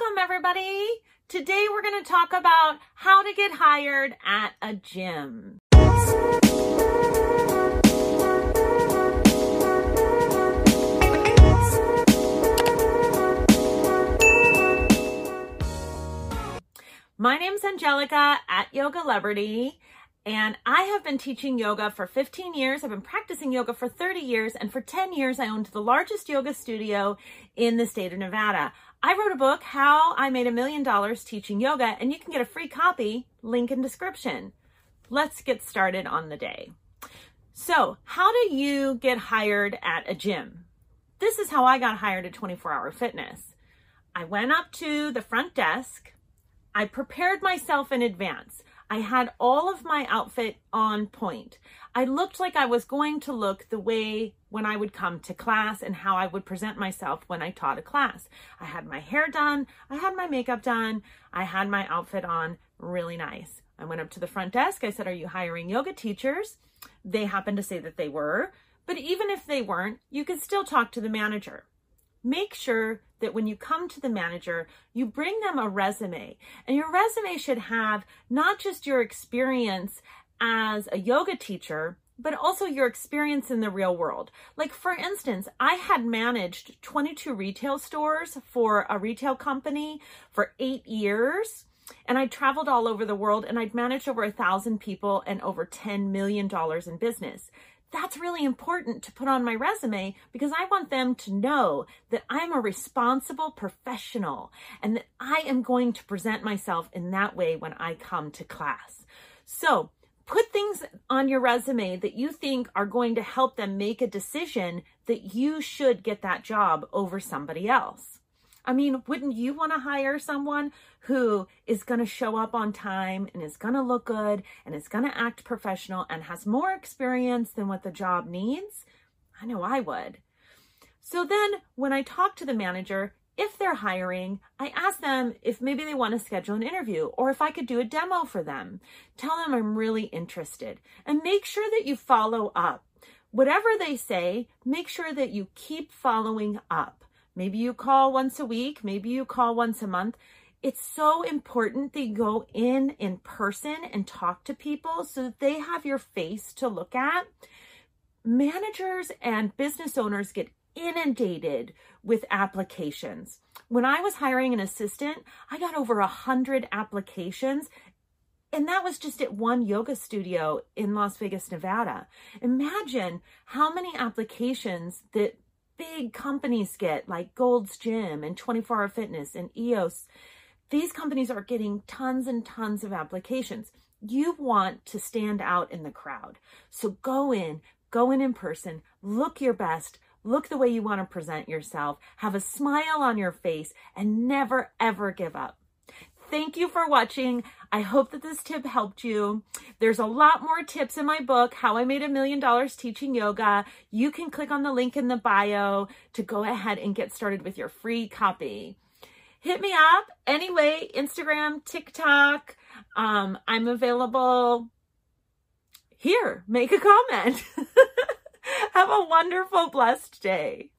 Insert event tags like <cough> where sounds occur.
Welcome, everybody. Today we're going to talk about how to get hired at a gym. My name's Angelica at Yogalebrity, and I have been teaching yoga for 15 years. I've been practicing yoga for 30 years, and for 10 years, I owned the largest yoga studio in the state of Nevada. I wrote a book, How I Made a Million Dollars Teaching Yoga, and you can get a free copy, link in description. Let's get started on the day. So, how do you get hired at a gym? This is how I got hired at 24 Hour Fitness. I went up to the front desk. I prepared myself in advance. I had all of my outfit on point. I looked like I was going to look the way when I would come to class and how I would present myself when I taught a class. I had my hair done, I had my makeup done, I had my outfit on really nice. I went up to the front desk. I said, Are you hiring yoga teachers? They happened to say that they were. But even if they weren't, you could still talk to the manager make sure that when you come to the manager, you bring them a resume. And your resume should have not just your experience as a yoga teacher, but also your experience in the real world. Like, for instance, I had managed 22 retail stores for a retail company for eight years. And I traveled all over the world and I'd managed over a thousand people and over $10 million in business that's really important to put on my resume because I want them to know that I'm a responsible professional and that I am going to present myself in that way when I come to class. So put things on your resume that you think are going to help them make a decision that you should get that job over somebody else. I mean, wouldn't you want to hire someone who is going to show up on time and is going to look good and is going to act professional and has more experience than what the job needs? I know I would. So then when I talk to the manager, if they're hiring, I ask them if maybe they want to schedule an interview or if I could do a demo for them. Tell them I'm really interested and make sure that you follow up. Whatever they say, make sure that you keep following up. Maybe you call once a week, maybe you call once a month. It's so important that you go in in person and talk to people so that they have your face to look at. Managers and business owners get inundated with applications. When I was hiring an assistant, I got over a hundred applications and that was just at one yoga studio in Las Vegas, Nevada. Imagine how many applications that big companies get, like Gold's Gym and 24 Hour Fitness and EOS, these companies are getting tons and tons of applications. You want to stand out in the crowd. So go in, go in in person, look your best, look the way you want to present yourself, have a smile on your face, and never ever give up. Thank you for watching. I hope that this tip helped you. There's a lot more tips in my book, How I Made a Million Dollars Teaching Yoga. You can click on the link in the bio to go ahead and get started with your free copy. Hit me up anyway, Instagram, TikTok. Um, I'm available here. Make a comment. <laughs> Have a wonderful, blessed day.